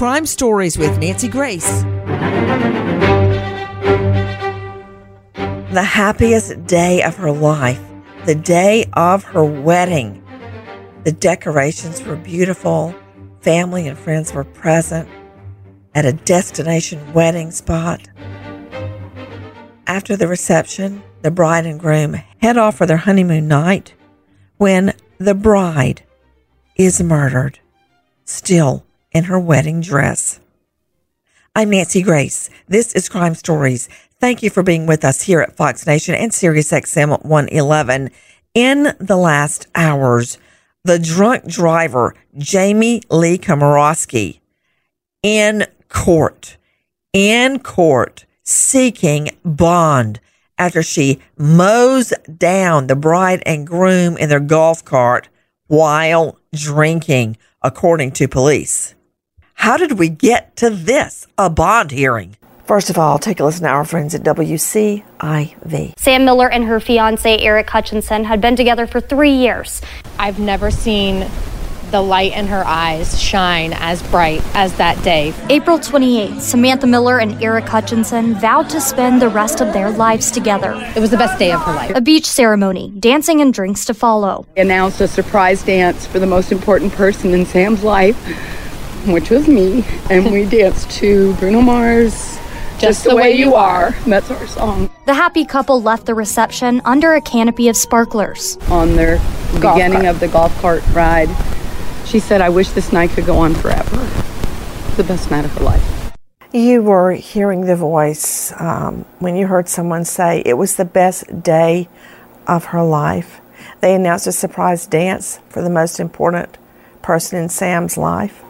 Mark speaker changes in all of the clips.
Speaker 1: Crime Stories with Nancy Grace. The happiest day of her life, the day of her wedding. The decorations were beautiful. Family and friends were present at a destination wedding spot. After the reception, the bride and groom head off for their honeymoon night when the bride is murdered, still in her wedding dress. I'm Nancy Grace. This is Crime Stories. Thank you for being with us here at Fox Nation and Sirius XM 111. In the last hours, the drunk driver, Jamie Lee Komoroski, in court, in court, seeking bond after she mows down the bride and groom in their golf cart while drinking, according to police. How did we get to this? A bond hearing. First of all, take a listen to our friends at WCIV.
Speaker 2: Sam Miller and her fiance Aric Hutchinson had been together for three years.
Speaker 3: I've never seen the light in her eyes shine as bright as that day.
Speaker 2: April 28th, Samantha Miller and Aric Hutchinson vowed to spend the rest of their lives together.
Speaker 3: It was the best day of her life.
Speaker 2: A beach ceremony, dancing and drinks to follow.
Speaker 4: Announced a surprise dance for the most important person in Sam's life, which was me, and we danced to Bruno Mars. Just, the, way, you are. That's our song.
Speaker 2: The happy couple left the reception under a canopy of sparklers.
Speaker 4: On their beginning cart. of the golf cart ride, she said, I wish this night could go on forever. The best night of her life.
Speaker 1: You were hearing the voice um, when you heard someone say it was the best day of her life. They announced a surprise dance for the most important person in Sam's life.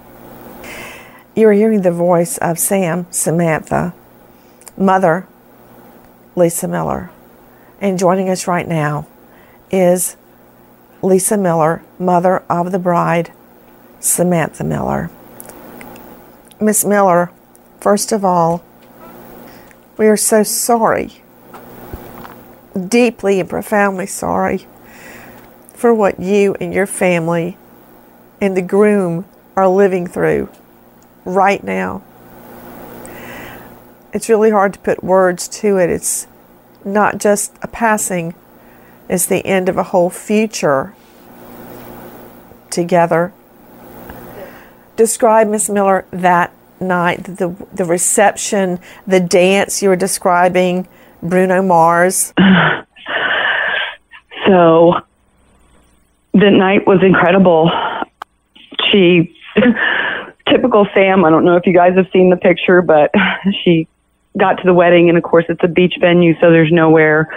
Speaker 1: You are hearing the voice of Sam, Samantha, mother, Lisa Miller. And joining us right now is Lisa Miller, mother of the bride, Samantha Miller. Miss Miller, first of all, we are so sorry, deeply and profoundly sorry for what you and your family and the groom are living through right now it's really hard to put words to it. It's not just a passing, it's the end of a whole future together. Describe, Miss Miller, that night, the, the reception, the dance you were describing, Bruno Mars.
Speaker 4: So the night was incredible. She typical Sam. I don't know if you guys have seen the picture, but she got to the wedding, and of course, it's a beach venue, so there's nowhere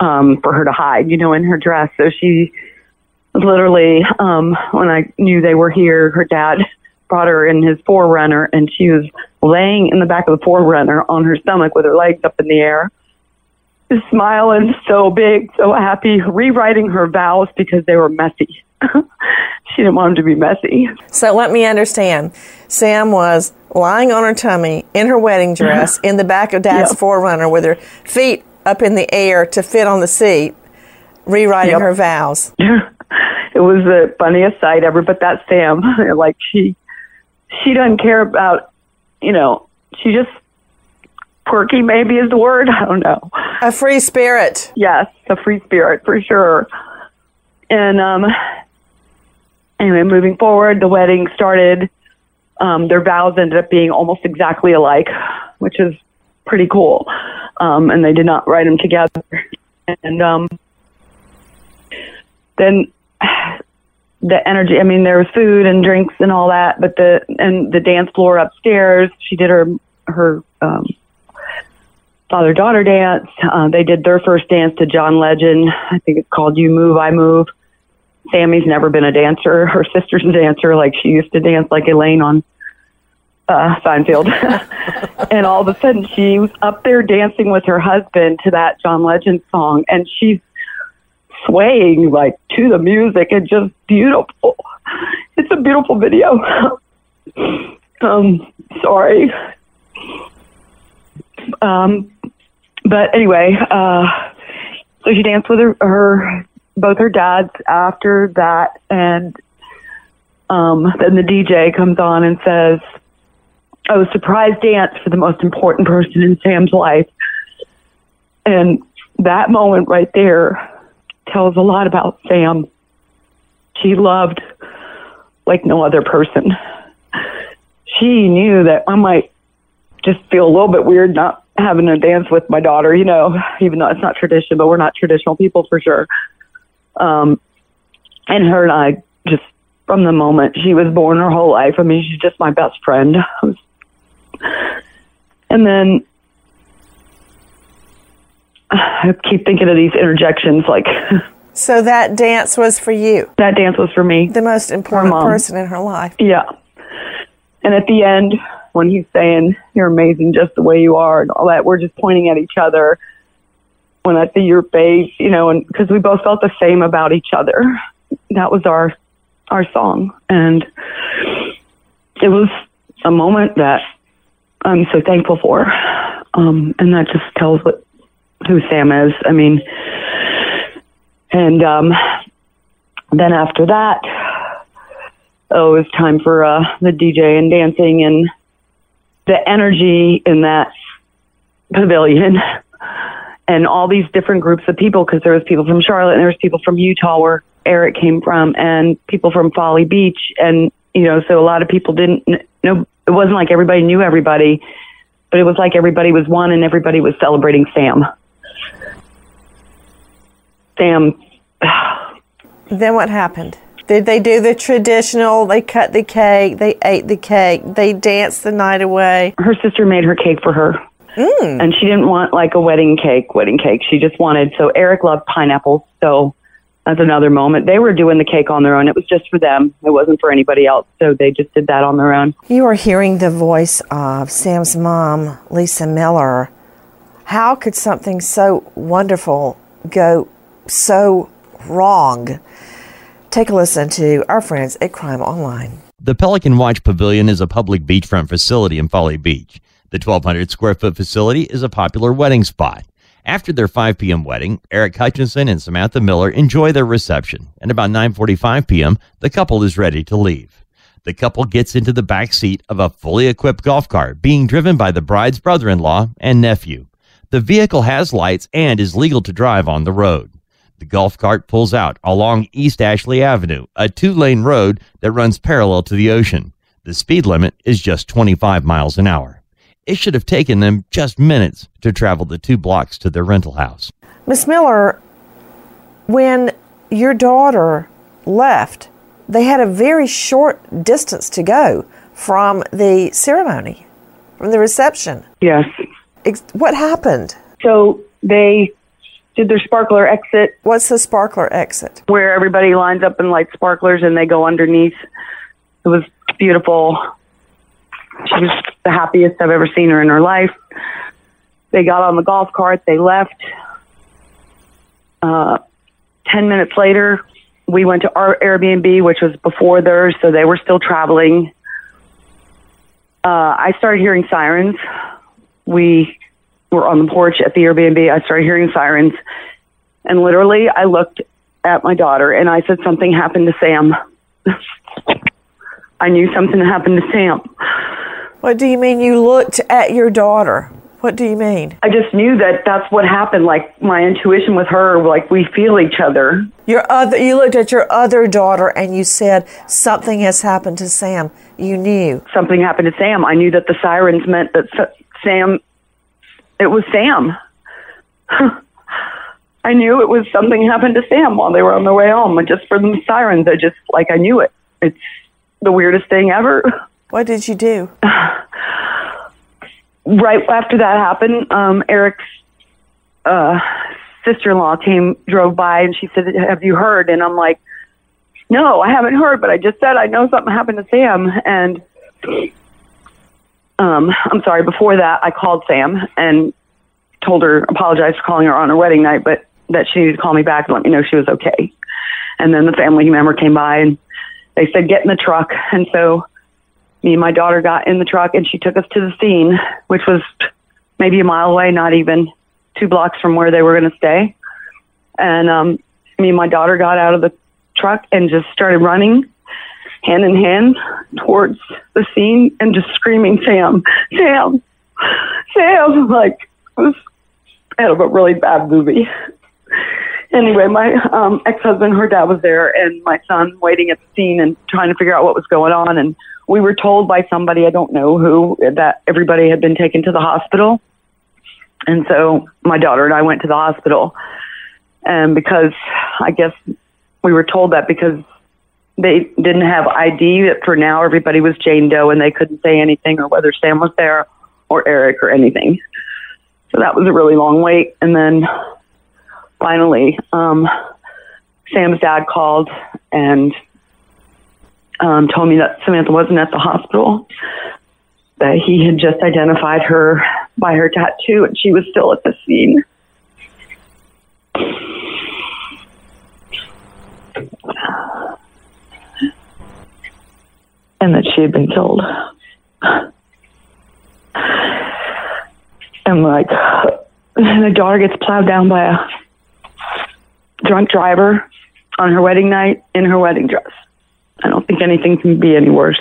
Speaker 4: um, for her to hide, you know, in her dress. So she literally, um, when I knew they were here, her dad brought her in his 4Runner, and she was laying in the back of the 4Runner on her stomach with her legs up in the air smiling so big, so happy, rewriting her vows because they were messy. She didn't want him to be messy.
Speaker 1: So let me understand. Sam was lying on her tummy in her wedding dress in the back of Dad's yep. 4Runner with her feet up in the air to fit on the seat, rewriting yep. her vows.
Speaker 4: it was the funniest sight ever, but that's Sam. like she she doesn't care about you know, she just quirky maybe is the word. I don't know.
Speaker 1: A free spirit.
Speaker 4: Yes, a free spirit for sure. And um, anyway, moving forward, the wedding started. Um, their vows ended up being almost exactly alike, which is pretty cool. Um, and they did not write them together. And um, then the energy. I mean, there was food and drinks and all that, but the and the dance floor upstairs. She did her her um, father daughter dance. Uh, they did their first dance to John Legend. I think it's called You Move, I Move. Sammy's never been a dancer. Her sister's a dancer. Like she used to dance like Elaine on uh, Seinfeld. and all of a sudden she was up there dancing with her husband to that John Legend song. And she's swaying like to the music and just beautiful. It's a beautiful video. um, sorry. Um, but anyway, uh, so she danced with her, her both her dads after that, and um, then the DJ comes on and says, "Oh, surprise dance for the most important person in Sam's life," and that moment right there tells a lot about Sam. She loved like no other person. She knew that I might just feel a little bit weird not having a dance with my daughter, you know, even though it's not tradition, but we're not traditional people for sure. Um, and her and I just from the moment she was born her whole life, I mean, she's just my best friend. and then I keep thinking of these interjections like.
Speaker 1: So that dance was for you?
Speaker 4: That dance was for me.
Speaker 1: The most important person in her life.
Speaker 4: Yeah. And at the end, when he's saying you're amazing just the way you are and all that. We're just pointing at each other. When I see your face, you know, and because we both felt the same about each other. That was our our song, and it was a moment that I'm so thankful for. Um, and that just tells what who Sam is. I mean, and um, then after that, oh, it was time for uh, the DJ and dancing and the energy in that pavilion and all these different groups of people because there was people from Charlotte and there was people from Utah where Aric came from and people from Folly Beach and you know so a lot of people didn't know it wasn't like everybody knew everybody but it was like everybody was one and everybody was celebrating Sam. Sam
Speaker 1: then what happened? Did they do the traditional? They cut the cake, they ate the cake, they danced the night away.
Speaker 4: Her sister made her cake for her. Mm. And she didn't want like a wedding cake, wedding cake. She just wanted, so Aric loved pineapples. So that's another moment. They were doing the cake on their own. It was just for them. It wasn't for anybody else. So they just did that on their own.
Speaker 1: You are hearing the voice of Sam's mom, Lisa Miller. How could something so wonderful go so wrong? Take a listen to our friends at Crime Online.
Speaker 5: The Pelican Watch Pavilion is a public beachfront facility in Folly Beach. The 1,200 square foot facility is a popular wedding spot. After their 5 p.m. wedding, Aric Hutchinson and Samantha Miller enjoy their reception, and about 9:45 p.m., the couple is ready to leave. The couple gets into the back seat of a fully equipped golf cart being driven by the bride's brother-in-law and nephew. The vehicle has lights and is legal to drive on the road. The golf cart pulls out along East Ashley Avenue, a two lane road that runs parallel to the ocean. The speed limit is just 25 miles an hour. It should have taken them just minutes to travel the two blocks to their rental house.
Speaker 1: Miss Miller, when your daughter left, they had a very short distance to go from the ceremony, from the reception.
Speaker 4: Yes.
Speaker 1: What happened?
Speaker 4: So they did their sparkler exit
Speaker 1: What's the sparkler exit?
Speaker 4: where everybody lines up and lights sparklers and they go underneath. It was beautiful. She was the happiest I've ever seen her in her life. They got on the golf cart, they left. Uh, 10 minutes later, we went to our Airbnb, which was before theirs, so they were still traveling. Uh, I started hearing sirens. We were on the porch at the Airbnb. I started hearing sirens. And literally, I looked at my daughter and I said, Something happened to Sam. I knew something happened to Sam.
Speaker 1: What do you mean you looked at your daughter? What do you mean?
Speaker 4: I just knew that that's what happened. Like my intuition with her, like we feel each other.
Speaker 1: Your other you looked at your other daughter and you said something has happened to Sam. You knew.
Speaker 4: Something happened to Sam. I knew that the sirens meant that Sam, it was Sam. I knew it was something happened to Sam while they were on their way home. Just from the sirens, I just, like, I knew it. It's the weirdest thing ever.
Speaker 1: What did you do?
Speaker 4: right after that happened, um, Aric's uh, sister-in-law came, drove by, and she said, "Have you heard?" And I'm like, "No, I haven't heard, but I just said I know something happened to Sam." And um, I'm sorry. Before that, I called Sam and told her, apologized for calling her on her wedding night, but that she needed to call me back and let me know she was okay. And then the family member came by and they said, "Get in the truck." And so me and my daughter got in the truck and she took us to the scene, which was maybe a mile away, not even two blocks from where they were going to stay. And um, me and my daughter got out of the truck and just started running hand in hand towards the scene and just screaming, Sam, Sam, Sam, like it was out of a really bad movie. Anyway, my um, ex-husband, her dad was there, and my son waiting at the scene and trying to figure out what was going on. And we were told by somebody I don't know who that everybody had been taken to the hospital. And so my daughter and I went to the hospital. And because I guess we were told that because they didn't have ID, that for now everybody was Jane Doe and they couldn't say anything or whether Sam was there or Aric or anything. So that was a really long wait. And then finally, um, Sam's dad called and um, told me that Samantha wasn't at the hospital, that he had just identified her by her tattoo and she was still at the scene. And that she had been killed. And like, the daughter gets plowed down by a drunk driver on her wedding night in her wedding dress. I don't think anything can be any worse.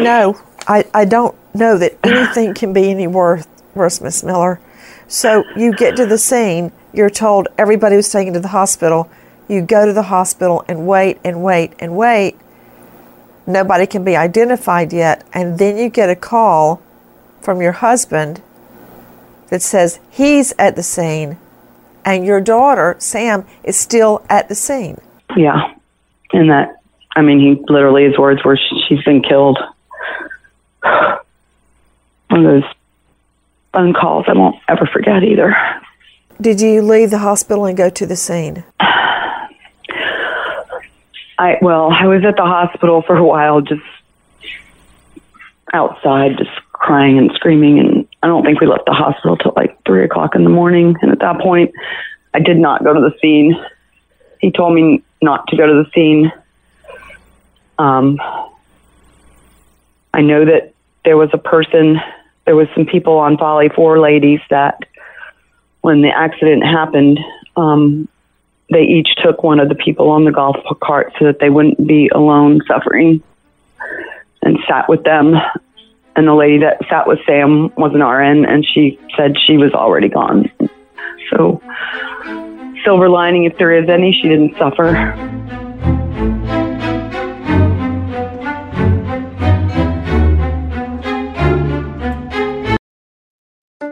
Speaker 1: No, I, I don't know that anything can be any worse, worse, Miss Miller. So you get to the scene, you're told everybody was taken to the hospital. You go to the hospital and wait and wait and wait. Nobody can be identified yet. And then you get a call from your husband that says he's at the scene and your daughter, Sam, is still at the scene.
Speaker 4: Yeah. And that, I mean, he literally, his words were, she's been killed. One of those phone calls I won't ever forget either.
Speaker 1: Did you leave the hospital and go to the scene?
Speaker 4: I, well, I was at the hospital for a while, just outside, just crying and screaming. And I don't think we left the hospital till like three o'clock in the morning. And at that point, I did not go to the scene. He told me not to go to the scene. Um, I know that there was a person, there was some people on Folly, four ladies that when the accident happened, um, they each took one of the people on the golf cart so that they wouldn't be alone suffering and sat with them. And the lady that sat with Sam was an RN and she said she was already gone. So, silver lining, if there is any, she didn't suffer.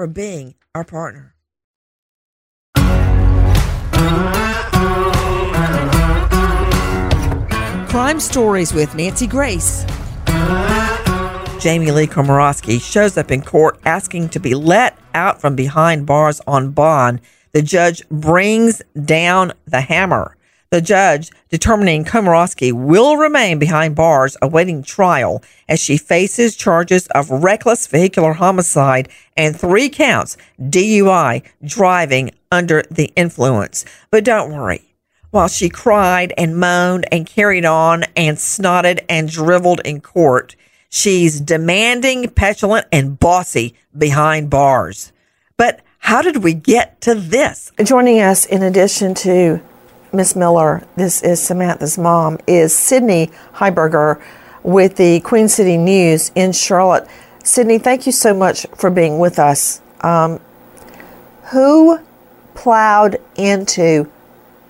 Speaker 1: for being our partner. Crime Stories with Nancy Grace. Jamie Lee Komoroski shows up in court asking to be let out from behind bars on bond. The judge brings down the hammer. The judge determining Komoroski will remain behind bars awaiting trial as she faces charges of reckless vehicular homicide and three counts DUI driving under the influence. But don't worry. While she cried and moaned and carried on and snotted and driveled in court, she's demanding, petulant, and bossy behind bars. But how did we get to this? Joining us, in addition to Miss Miller, this is Samantha's mom, is Sydney Heiberger with the Queen City News in Charlotte. Sydney, thank you so much for being with us. Um, who plowed into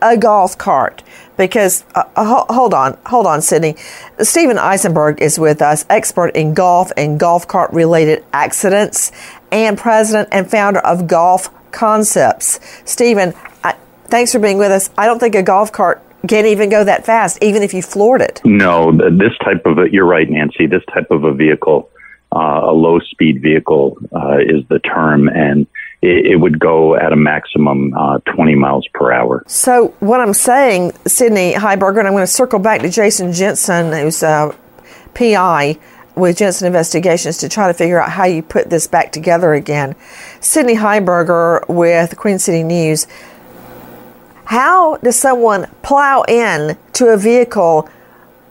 Speaker 1: a golf cart? Because, uh, uh hold on, hold on, Sydney. Stephen Eisenberg is with us, expert in golf and golf cart related accidents, and president and founder of Golf Concepts. Stephen, Thanks for being with us. I don't think a golf cart can't even go that fast, even if you floored it.
Speaker 6: No, this type of a, you're right, Nancy. This type of a vehicle, uh, a low speed vehicle, uh, is the term, and it, it would go at a maximum uh, 20 miles per hour.
Speaker 1: So, what I'm saying, Sydney Heiberger, and I'm going to circle back to Jason Jensen, who's a PI with Jensen Investigations to try to figure out how you put this back together again. Sydney Heiberger with Queen City News how does someone plow in to a vehicle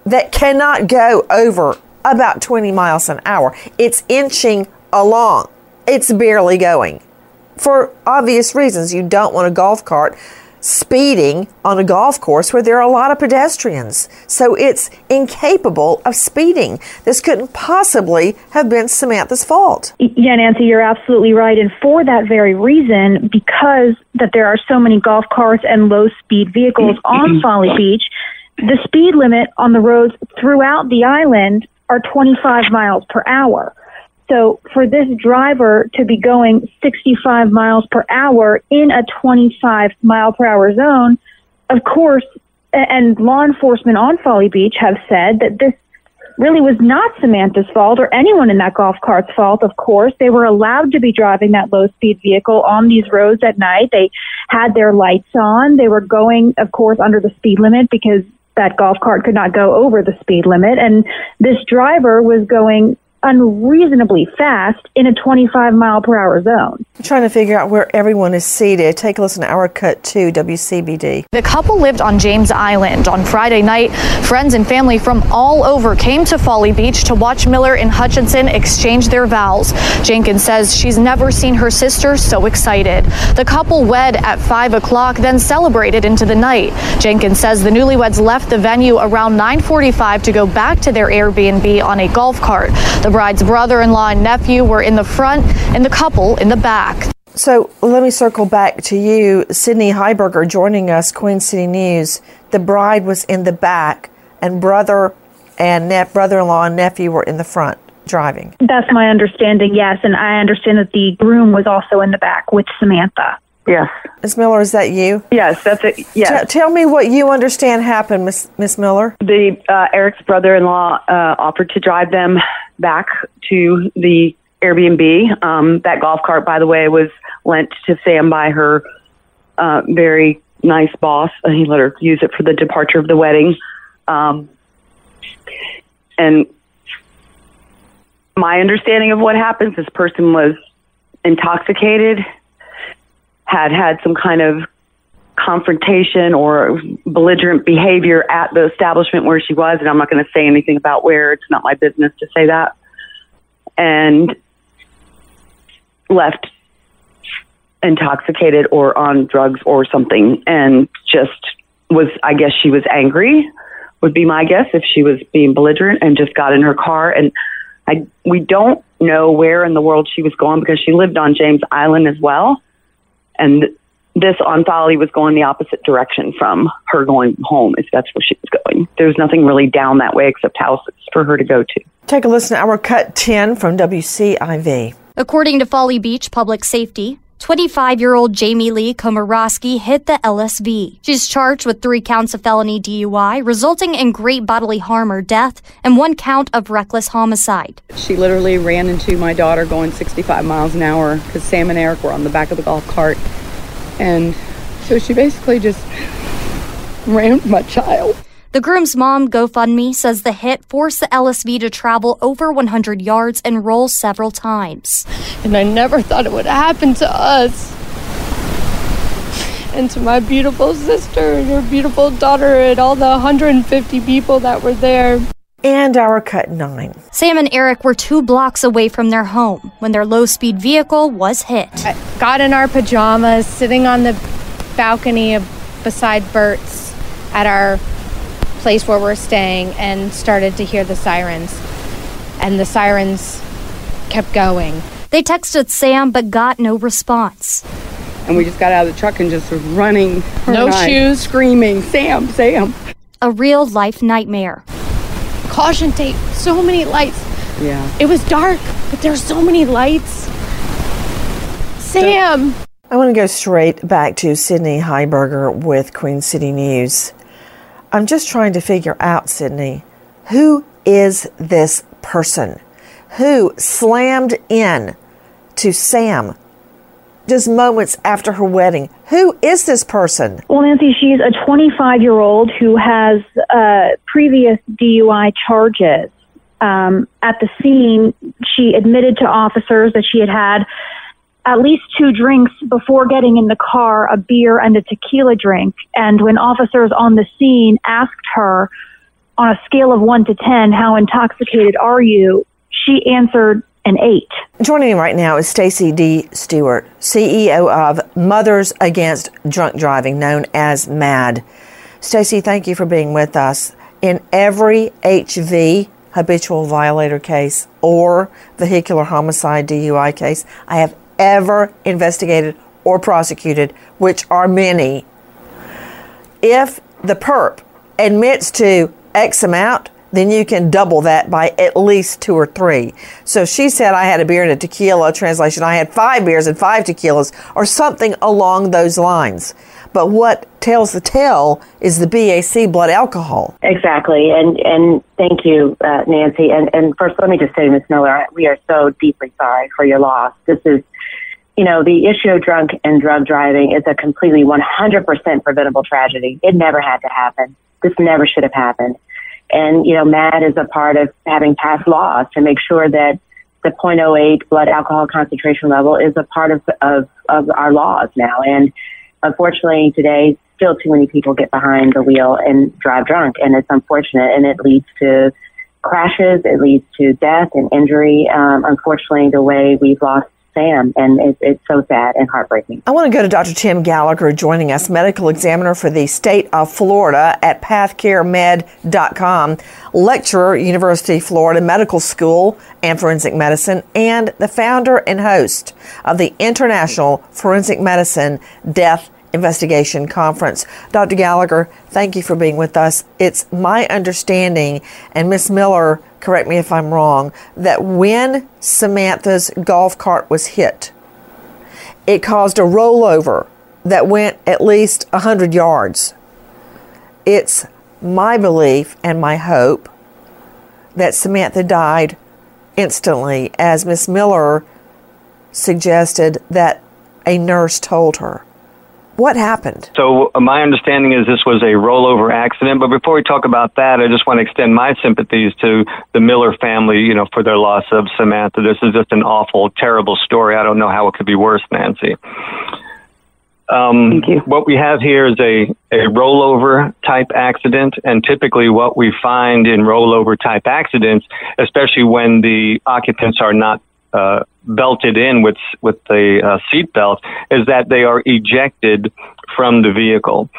Speaker 1: that cannot go over about 20 miles an hour? It's inching along. It's barely going. For obvious reasons, you don't want a golf cart speeding on a golf course where there are a lot of pedestrians. So it's incapable of speeding. This couldn't possibly have been Samantha's fault.
Speaker 7: Yeah, Nancy, you're absolutely right. And for that very reason, because that there are so many golf carts and low speed vehicles on Folly Beach, the speed limit on the roads throughout the island are 25 miles per hour. So for this driver to be going 65 miles per hour in a 25 mile per hour zone, of course, and law enforcement on Folly Beach have said that this really was not Samantha's fault or anyone in that golf cart's fault, of course. They were allowed to be driving that low speed vehicle on these roads at night. They had their lights on. They were going, of course, under the speed limit because that golf cart could not go over the speed limit. And this driver was going unreasonably fast in a 25 mile per hour zone.
Speaker 1: I'm trying to figure out where everyone is seated. Take a listen to our cut to WCBD.
Speaker 8: The couple lived on James Island. On Friday night, friends and family from all over came to Folly Beach to watch Miller and Hutchinson exchange their vows. Jenkins says she's never seen her sister so excited. The couple wed at 5 o'clock, then celebrated into the night. Jenkins says the newlyweds left the venue around 9:45 to go back to their Airbnb on a golf cart. The bride's brother-in-law and nephew were in the front and the couple in the back.
Speaker 1: So let me circle back to you, Sydney Heiberger, joining us, Queen City News. The bride was in the back, and brother and ne- brother-in-law and nephew were in the front driving.
Speaker 7: That's my understanding, yes. And I understand that the groom was also in the back with Samantha.
Speaker 4: Yes.
Speaker 1: Miss Miller, is that you?
Speaker 4: Yes, that's it. Yes.
Speaker 1: T- tell me what you understand happened, Miss Miss Miller.
Speaker 4: The uh, Aric's brother-in-law uh, offered to drive them back to the Airbnb. Um, that golf cart, by the way, was lent to Sam by her uh, very nice boss. and He let her use it for the departure of the wedding. Um, and my understanding of what happens, this person was intoxicated, had had some kind of confrontation or belligerent behavior at the establishment where she was, and I'm not going to say anything about where. It's not my business to say that. And left intoxicated or on drugs or something, and just was, I guess she was angry, would be my guess if she was being belligerent and just got in her car. And I, we don't know where in the world she was going because she lived on James Island as well. And this on Folly was going the opposite direction from her going home, if that's where she was going. There's nothing really down that way except houses for her to go to.
Speaker 1: Take a listen to our cut 10 from WCIV.
Speaker 2: According to Folly Beach Public Safety, 25 year old Jamie Lee Komoroski hit the LSV. She's charged with three counts of felony DUI, resulting in great bodily harm or death, and one count of reckless homicide.
Speaker 9: She literally ran into my daughter going 65 miles an hour because Sam and Aric were on the back of the golf cart. And so she basically just ran my child.
Speaker 2: The groom's mom, GoFundMe, says the hit forced the LSV to travel over 100 yards and roll several times.
Speaker 3: And I never thought it would happen to us. And to my beautiful sister and her beautiful daughter and all the 150 people that were there.
Speaker 1: And our cut nine.
Speaker 2: Sam and Aric were two blocks away from their home when their low speed vehicle was hit.
Speaker 3: I got in our pajamas, sitting on the balcony of, beside Bert's at our place where we're staying, and started to hear the sirens. And the sirens kept going.
Speaker 2: They texted Sam but got no response.
Speaker 9: And we just got out of the truck and just was running.
Speaker 3: No shoes.
Speaker 9: Screaming, Sam, Sam.
Speaker 2: A real life nightmare.
Speaker 3: Caution tape, so many lights.
Speaker 9: Yeah.
Speaker 3: It was dark, but there's so many lights. Sam!
Speaker 1: I want to go straight back to Sydney Heiberger with Queen City News. I'm just trying to figure out, Sydney, who is this person who slammed in to Sam just moments after her wedding? Who is this person?
Speaker 7: Well, Nancy, she's a 25 year old who has uh, previous DUI charges. Um, at the scene, she admitted to officers that she had had at least two drinks before getting in the car, a beer and a tequila drink. And when officers on the scene asked her on a scale of one to 10, how intoxicated are you? She answered an eight.
Speaker 1: Joining me right now is Stacy D. Stewart, CEO of Mothers Against Drunk Driving, known as MADD. Stacy, thank you for being with us. In every HV, habitual violator case, or vehicular homicide DUI case, I have ever investigated or prosecuted, which are many, if the perp admits to X amount, then you can double that by at least two or three. So she said I had a beer and a tequila, translation, I had five beers and five tequilas, or something along those lines. But what tells the tale is the BAC blood alcohol.
Speaker 10: Exactly, and and thank you, uh, Nancy. And and first, let me just say, Ms. Miller, we are so deeply sorry for your loss. This is, you know, the issue of drunk and drug driving is a completely 100% preventable tragedy. It never had to happen. This never should have happened. And you know, MADD is a part of having passed laws to make sure that the 0.08 blood alcohol concentration level is a part of, of, of our laws now. And unfortunately, today, still too many people get behind the wheel and drive drunk. And it's unfortunate and it leads to crashes, it leads to death and injury. Um, unfortunately, the way we've lost Sam, and it, it's so sad and heartbreaking.
Speaker 1: I want to go to Dr. Tim Gallagher joining us, medical examiner for the state of Florida at pathcaremed.com, lecturer, University of Florida Medical School and Forensic Medicine, and the founder and host of the International Forensic Medicine Death Investigation Conference. Dr. Gallagher, thank you for being with us. It's my understanding, and Miss Miller, correct me if I'm wrong, that when Samantha's golf cart was hit, it caused a rollover that went at least 100 yards. It's my belief and my hope that Samantha died instantly, as Miss Miller suggested that a nurse told her. What happened?
Speaker 11: So, uh, my understanding is this was a rollover accident. But before we talk about that, I just want to extend my sympathies to the Miller family, you know, for their loss of Samantha. This is just an awful, terrible story. I don't know how it could be worse, Nancy. Um, what we have here is a, a rollover type accident, and typically what we find in rollover type accidents, especially when the occupants are not uh, belted in with with the uh, seat belt is that they are ejected from the vehicle.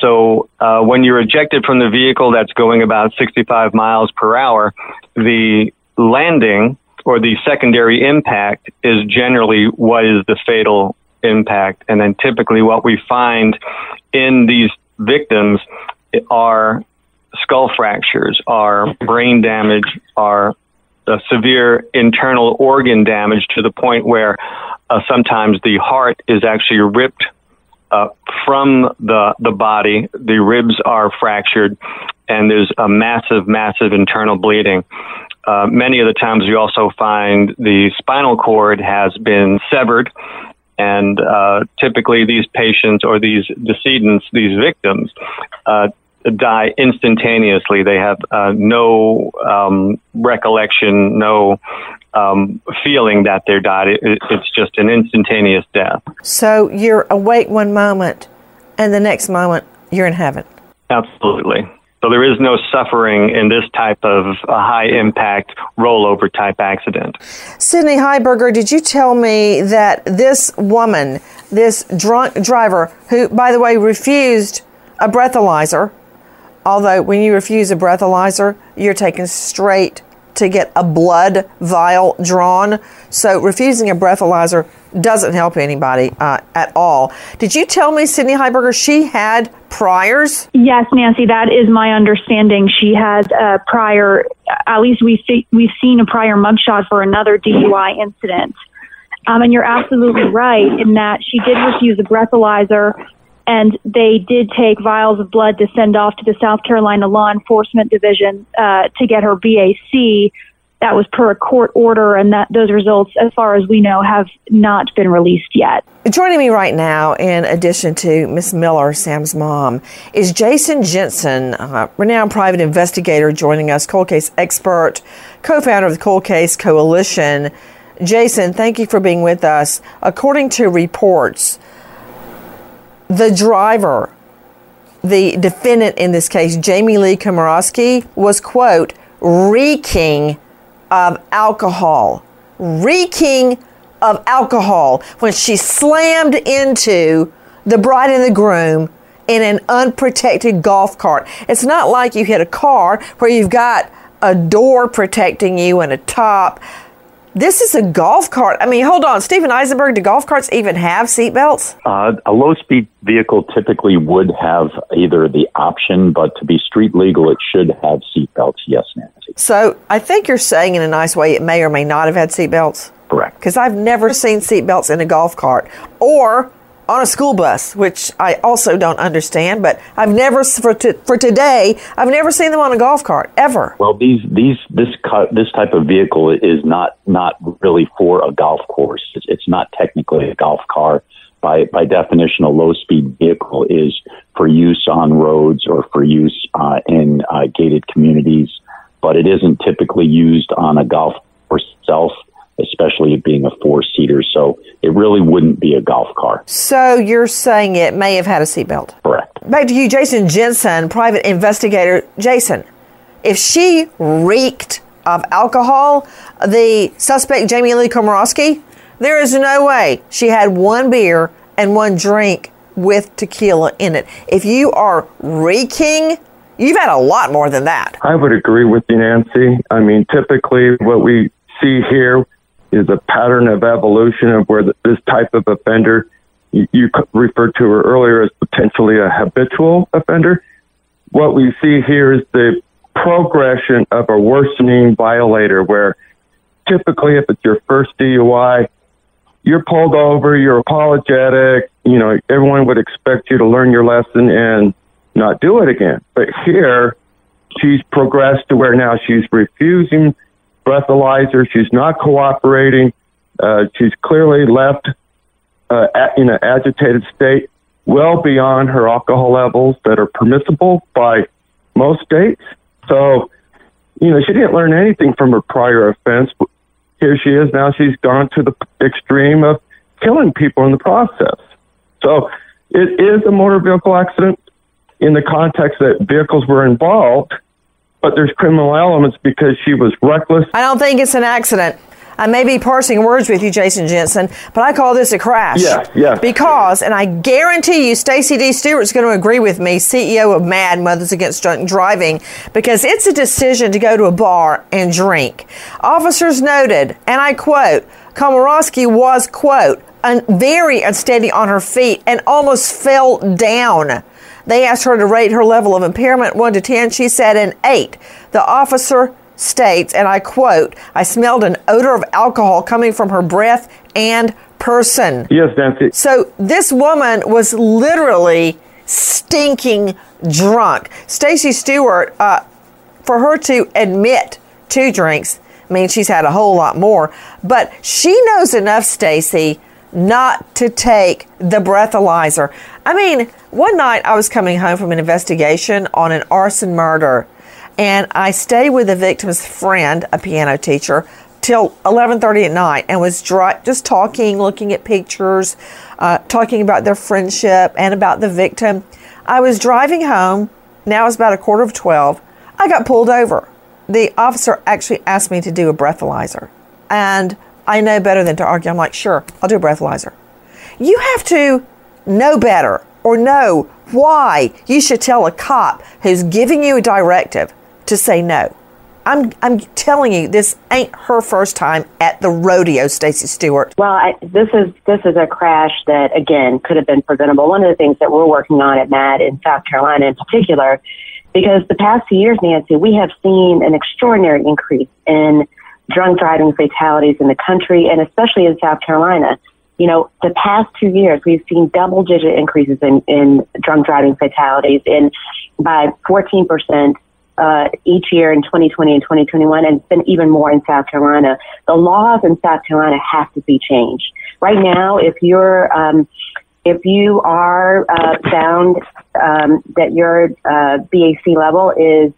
Speaker 11: So uh, when you're ejected from the vehicle that's going about 65 miles per hour, the landing or the secondary impact is generally what is the fatal impact. And then typically what we find in these victims are skull fractures, are brain damage, are uh, severe internal organ damage to the point where uh, sometimes the heart is actually ripped uh, from the the body. The ribs are fractured, and there's a massive, massive internal bleeding. Uh, many of the times, you also find the spinal cord has been severed, and uh, typically these patients or these decedents, these victims, uh, die instantaneously. They have uh, no um, recollection, no um, feeling that they're died. It, it's just an instantaneous death.
Speaker 1: So you're awake one moment, and the next moment you're in heaven.
Speaker 11: Absolutely. So there is no suffering in this type of a high impact rollover type accident.
Speaker 1: Sydney Heiberger, did you tell me that this woman, this drunk driver, who, by the way, refused a breathalyzer, Although, when you refuse a breathalyzer, you're taken straight to get a blood vial drawn. So, refusing a breathalyzer doesn't help anybody uh, at all. Did you tell me, Sydney Heiberger, she had priors?
Speaker 7: Yes, Nancy, that is my understanding. She has a prior, at least we see, we've seen a prior mugshot for another DUI incident. Um, and you're absolutely right in that she did refuse a breathalyzer and they did take vials of blood to send off to the South Carolina Law Enforcement Division uh, to get her BAC. That was per a court order, and that those results, as far as we know, have not been released yet.
Speaker 1: Joining me right now, in addition to Miss Miller, Sam's mom, is Jason Jensen, renowned private investigator, joining us, cold case expert, co-founder of the Cold Case Coalition. Jason, thank you for being with us. According to reports, the driver, the defendant in this case, Jamie Lee Komoroski, was, quote, reeking of alcohol. Reeking of alcohol when she slammed into the bride and the groom in an unprotected golf cart. It's not like you hit a car where you've got a door protecting you and a top. This is a golf cart. I mean, hold on, Steven Eisenberg. Do golf carts even have seatbelts?
Speaker 6: Uh, a low speed vehicle typically would have either the option, but to be street legal, it should have seatbelts. Yes, Nancy.
Speaker 1: So I think you're saying in a nice way it may or may not have had seatbelts.
Speaker 6: Correct.
Speaker 1: Because I've never seen seatbelts in a golf cart or on a school bus, which I also don't understand. But I've never for t- for today, I've never seen them on a golf cart ever.
Speaker 6: Well, these these this cut this type of vehicle is not not really for a golf course. It's, it's not technically a golf car. By by definition, a low speed vehicle is for use on roads or for use uh, in uh, gated communities, but it isn't typically used on a golf course itself especially it being a four seater. So it really wouldn't be a golf car.
Speaker 1: So you're saying it may have had a seatbelt?
Speaker 6: Correct.
Speaker 1: Back to you, Jason Jensen, private investigator. Jason, if she reeked of alcohol, the suspect, Jamie Lee Komoroski, there is no way she had one beer and one drink with tequila in it. If you are reeking, you've had a lot more than that.
Speaker 12: I would agree with you, Nancy. I mean, typically what we see here is a pattern of evolution of where this type of offender, you, referred to earlier as potentially a habitual offender. What we see here is the progression of a worsening violator where typically if it's your first DUI, you're pulled over, you're apologetic, you know, everyone would expect you to learn your lesson and not do it again. But here, she's progressed to where now she's refusing breathalyzer. She's not cooperating. Uh, she's clearly left uh, at, in an agitated state, well beyond her alcohol levels that are permissible by most states. So, you know, she didn't learn anything from her prior offense. Here she is now. She's gone to the extreme of killing people in the process. So, it is a motor vehicle accident in the context that vehicles were involved but there's criminal elements because she was reckless.
Speaker 1: I don't think it's an accident. I may be parsing words with you, Jason Jensen, but I call this a crash.
Speaker 12: Yeah, yeah.
Speaker 1: Because, and I guarantee you, Stacey D. Stewart's going to agree with me, CEO of MADD, Mothers Against Drunk Driving, because it's a decision to go to a bar and drink. Officers noted, and I quote, Komoroski was, quote, un- very unsteady on her feet and almost fell down. They asked her to rate her level of impairment 1 to 10. She said an 8. The officer states, and I quote, I smelled an odor of alcohol coming from her breath and person.
Speaker 12: Yes, Nancy.
Speaker 1: So this woman was literally stinking drunk. Stacey Stewart, uh, for her to admit two drinks means she's had a whole lot more, but she knows enough, Stacey, not to take the breathalyzer. I mean, one night I was coming home from an investigation on an arson murder, and I stayed with the victim's friend, a piano teacher, till 11:30 at night, and was dry, just talking, looking at pictures, uh, talking about their friendship and about the victim. I was driving home. Now it's about a quarter of 12. I got pulled over. The officer actually asked me to do a breathalyzer, and I know better than to argue. I'm like, sure, I'll do a breathalyzer. You have to know better or know why you should tell a cop who's giving you a directive to say no. I'm, I'm telling you, this ain't her first time at the rodeo, Stacey Stewart.
Speaker 10: Well, I, this is this is a crash that again could have been preventable. One of the things that we're working on at MADD in South Carolina, in particular, because the past few years, Nancy, we have seen an extraordinary increase in drunk driving fatalities in the country and especially in South Carolina. You know, the past two years, we've seen double digit increases in, in drunk driving fatalities in by 14% uh, each year in 2020 and 2021, and it's been even more in South Carolina. The laws in South Carolina have to be changed. Right now, if you're, um, if you are uh, found um, that your uh, BAC level is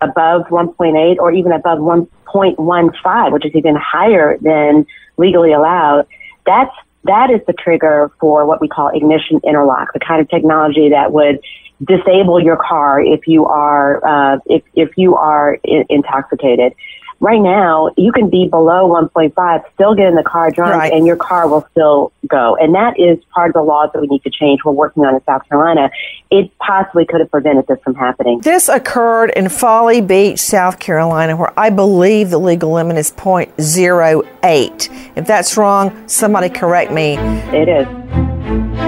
Speaker 10: above 1.8 or even above 1.15, which is even higher than legally allowed, that's that is the trigger for what we call ignition interlock, the kind of technology that would disable your car if you are uh, if if you are I- intoxicated right now you can be below 1.5 still get in the car drunk
Speaker 1: Right.
Speaker 10: and your car will still go and that is part of the laws that we need to change we're working on in south carolina it possibly could have prevented this from happening
Speaker 1: This occurred in Folly Beach, South Carolina, where I believe the legal limit is 0.08. If that's wrong, somebody correct me.
Speaker 10: It is.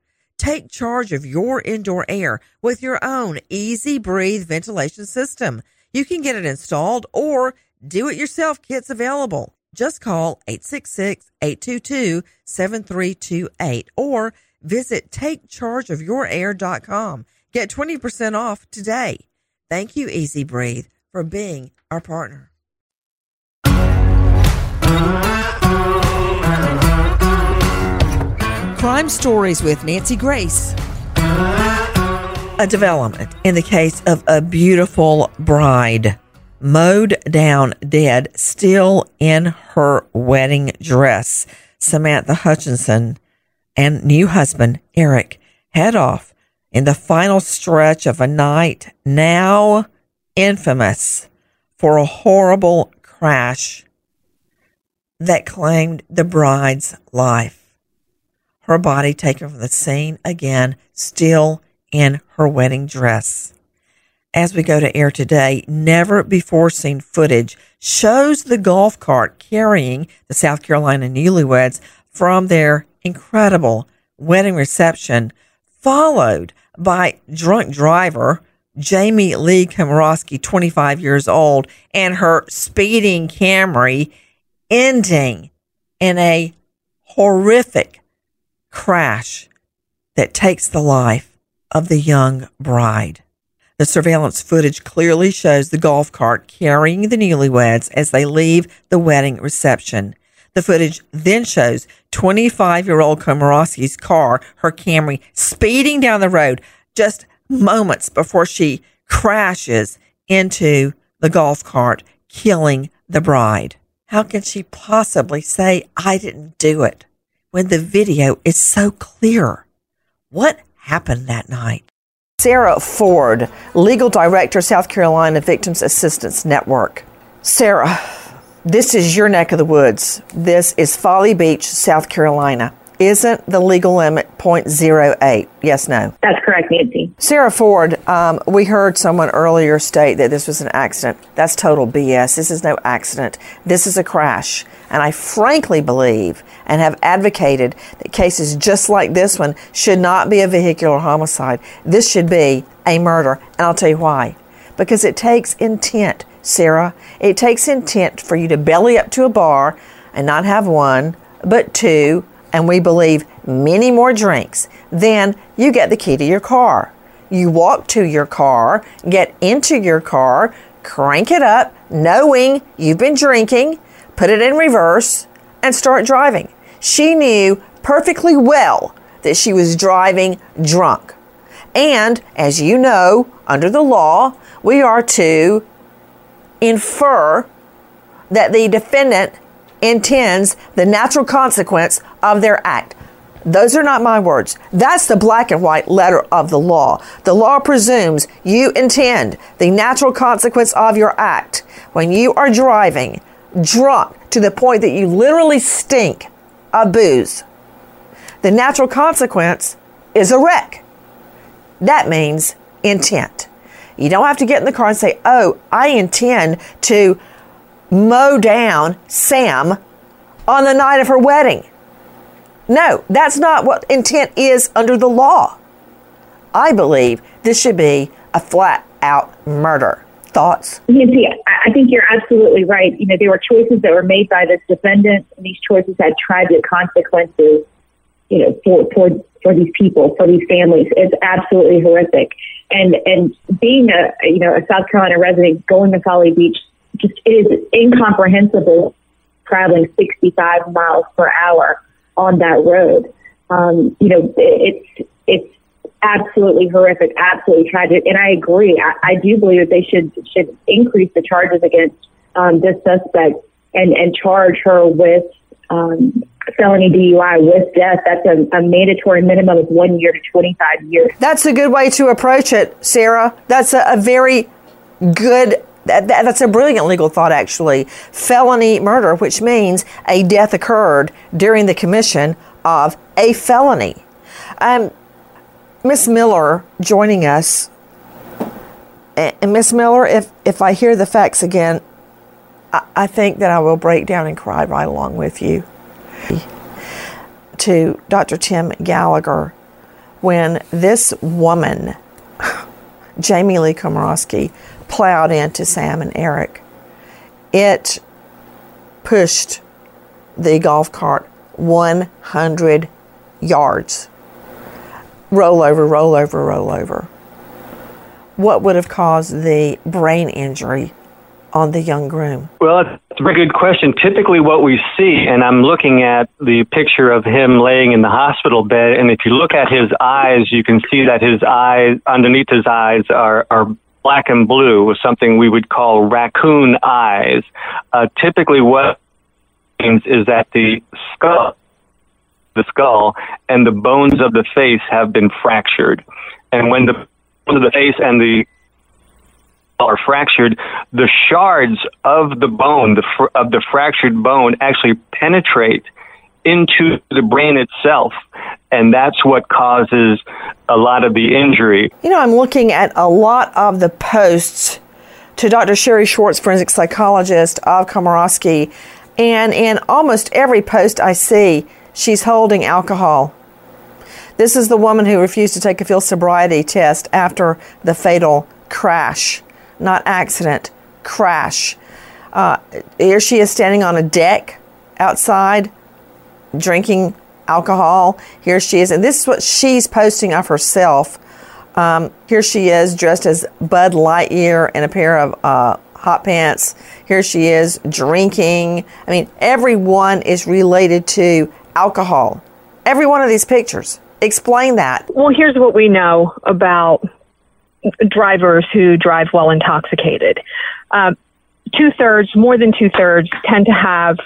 Speaker 1: Take charge of your indoor air with your own EZ Breathe ventilation system. You can get it installed or do it yourself kits available. Just call 866-822-7328 or visit takechargeofyourair.com. Get 20% off today. Thank you, EZ Breathe, for being our partner. Crime Stories with Nancy Grace. A development in the case of a beautiful bride mowed down dead, still in her wedding dress. Samantha Hutchinson and new husband, Aric, head off in the final stretch of a night now infamous for a horrible crash that claimed the bride's life her body taken from the scene again, still in her wedding dress. As we go to air today, never before seen footage shows the golf cart carrying the South Carolina newlyweds from their incredible wedding reception, followed by drunk driver Jamie Lee Komoroski, 25 years old, and her speeding Camry, ending in a horrific crash that takes the life of the young bride. The surveillance footage clearly shows the golf cart carrying the newlyweds as they leave the wedding reception. The footage then shows 25 year old Komoroski's car, her Camry, speeding down the road just moments before she crashes into the golf cart, killing the bride. How can she possibly say, I didn't do it? When the video is so clear. What happened that night? Sarah Ford, legal director, South Carolina Victims Assistance Network. Sarah, this is your neck of the woods. This is Folly Beach, South Carolina isn't the legal limit 0.08? Yes, no?
Speaker 10: That's correct, Nancy.
Speaker 1: Sarah Ford, um, we heard someone earlier state that this was an accident. That's total BS. This is no accident. This is a crash. And I frankly believe and have advocated that cases just like this one should not be a vehicular homicide. This should be a murder. And I'll tell you why. Because it takes intent, Sarah. It takes intent for you to belly up to a bar and not have one, but two, and we believe many more drinks, then you get the key to your car. You walk to your car, get into your car, crank it up, knowing you've been drinking, put it in reverse, and start driving. She knew perfectly well that she was driving drunk. And as you know, under the law, we are to infer that the defendant intends the natural consequence of their act. Those are not my words. That's the black and white letter of the law. The law presumes you intend the natural consequence of your act when you are driving drunk to the point that you literally stink of booze. The natural consequence is a wreck. That means intent. You don't have to get in the car and say, Oh, I intend to mow down Sam on the night of her wedding. No, that's not what intent is under the law. I believe this should be a flat out murder. Thoughts?
Speaker 7: Nancy, I think you're absolutely right. You know, there were choices that were made by this defendant, and these choices had tragic consequences, you know, for, for, for these people, for these families. It's absolutely horrific. And, and being a, you know, a South Carolina resident going to Folly Beach just is incomprehensible traveling 65 miles per hour on that road. Um, you know, it's it's absolutely horrific, absolutely tragic, and I agree. I, I do believe that they should should increase the charges against um, this suspect and and charge her with um, felony DUI with death. That's a, a mandatory minimum of one year to 25 years.
Speaker 1: That's a good way to approach it, Sarah. That's a, a very good that, that, that's a brilliant legal thought, actually. Felony murder, which means a death occurred during the commission of a felony. Um, Miss Miller joining us. And Miss Miller, if, if I hear the facts again, I, I think that I will break down and cry right along with you. To Dr. Tim Gallagher, when this woman, Jamie Lee Komoroski, plowed into Sam and Aric. It pushed the golf cart 100 yards. Roll over, roll over, roll over. What would have caused the brain injury on the young groom?
Speaker 11: Well, that's a very good question. Typically, what we see, and I'm looking at the picture of him laying in the hospital bed, and if you look at his eyes, you can see that his eyes, underneath his eyes, are, are black and blue with something we would call raccoon eyes. Uh, typically, what means is that the skull, the skull, and the bones of the face have been fractured, and when the bones of the face and the are fractured, the shards of the bone, the fr- of the fractured bone, actually penetrate into the brain itself. And that's what causes a lot of the injury.
Speaker 1: You know, I'm looking at a lot of the posts to Dr. Shari Schwartz, forensic psychologist of Komoroski, and in almost every post I see, she's holding alcohol. This is the woman who refused to take a field sobriety test after the fatal crash, not accident, crash. Uh, here she is standing on a deck outside drinking alcohol. Here she is, and this is what she's posting of herself. Um, here she is dressed as Bud Lightyear in a pair of uh, hot pants. Here she is drinking. I mean, everyone is related to alcohol. Every one of these pictures. Explain that.
Speaker 13: Well, here's what we know about drivers who drive while intoxicated. Uh, two thirds, more than two thirds, tend to have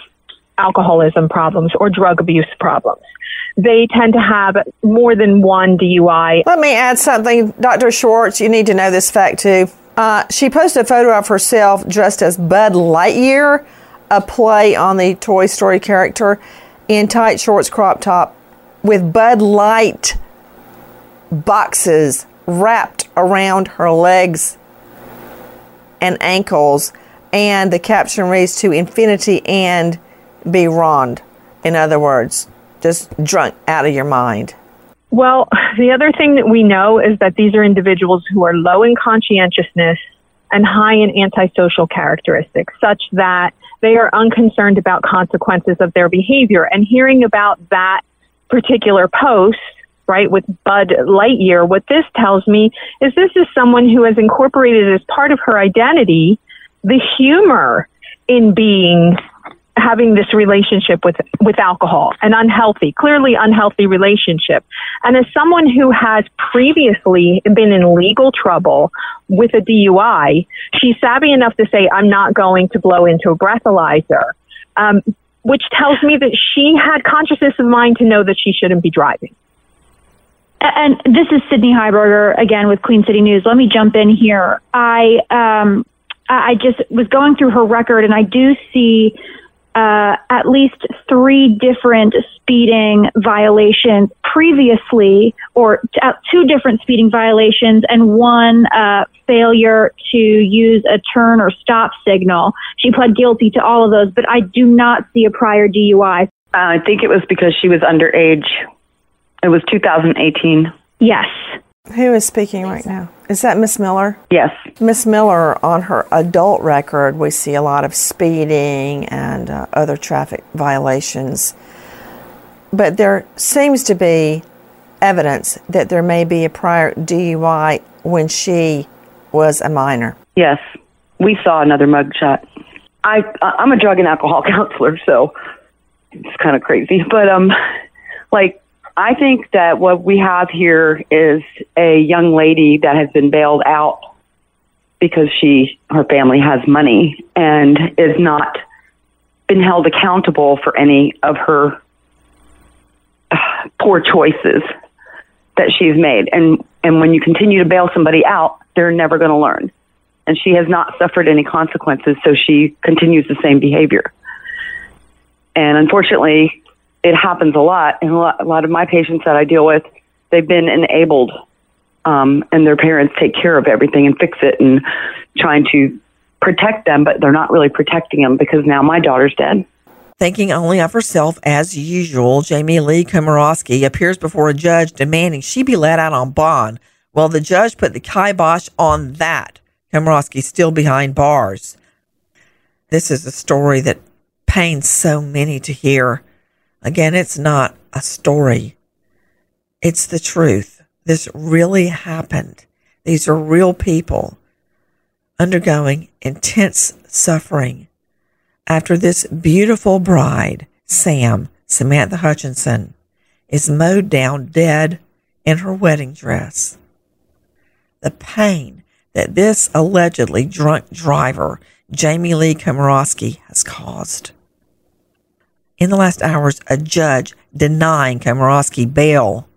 Speaker 13: alcoholism problems or drug abuse problems. They tend to have more than one DUI.
Speaker 1: Let me add something, Dr. Schwartz. You need to know this fact too. Uh, she posted a photo of herself dressed as Bud Lightyear, a play on the Toy Story character, in tight shorts, crop top, with Bud Light boxes wrapped around her legs and ankles. And the caption reads to infinity and beyond. In other words, just drunk out of your mind.
Speaker 13: Well, the other thing that we know is that these are individuals who are low in conscientiousness and high in antisocial characteristics, such that they are unconcerned about consequences of their behavior. And hearing about that particular post, right, with Bud Lightyear, what this tells me is this is someone who has incorporated as part of her identity the humor in being having this relationship with with alcohol an unhealthy clearly unhealthy relationship and as someone who has previously been in legal trouble with a DUI she's savvy enough to say I'm not going to blow into a breathalyzer um, which tells me that she had consciousness of mind to know that she shouldn't be driving.
Speaker 7: And this is Sydney Heiberger again with Queen City News. Let me jump in here. I um, I just was going through her record, and I do see uh, at least three different speeding violations previously, or t- uh, two different speeding violations, and one uh, failure to use a turn or stop signal. She pled guilty to all of those, but I do not see a prior DUI.
Speaker 4: Uh, I think it was because she was underage. It was 2018.
Speaker 7: Yes.
Speaker 14: Who is speaking right now? Is that Miss Miller?
Speaker 4: Yes.
Speaker 14: Miss Miller, on her adult record, we see a lot of speeding and uh, other traffic violations. But there seems to be evidence that there may be a prior DUI when she was a minor.
Speaker 4: Yes. We saw another mugshot. I I'm a drug and alcohol counselor, so it's kind of crazy. But um like I think that what we have here is a young lady that has been bailed out because she her family has money and is not been held accountable for any of her uh, poor choices that she's made. And and when you continue to bail somebody out they're never going to learn. And she has not suffered any consequences so she continues the same behavior. And unfortunately it happens a lot. And a lot, a lot of my patients that I deal with, they've been enabled, um, and their parents take care of everything and fix it and trying to protect them, but they're not really protecting them because now my daughter's dead.
Speaker 1: Thinking only of herself as usual, Jamie Lee Komoroski appears before a judge demanding she be let out on bond. Well, the judge put the kibosh on that. Komoroski's still behind bars. This is a story that pains so many to hear. Again, it's not a story. It's the truth. This really happened. These are real people undergoing intense suffering after this beautiful bride, Sam, Samantha Hutchinson, is mowed down dead in her wedding dress. The pain that this allegedly drunk driver, Jamie Lee Komoroski, has caused in the last hours, a judge denying Komoroski bail.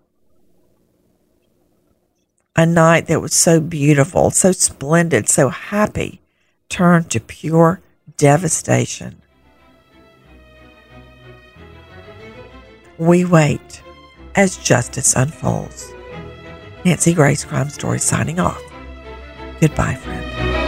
Speaker 1: A night that was so beautiful, so splendid, so happy, turned to pure devastation. We wait as justice unfolds. Nancy Grace Crime Story signing off. Goodbye, friend.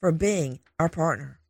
Speaker 1: for being our partner.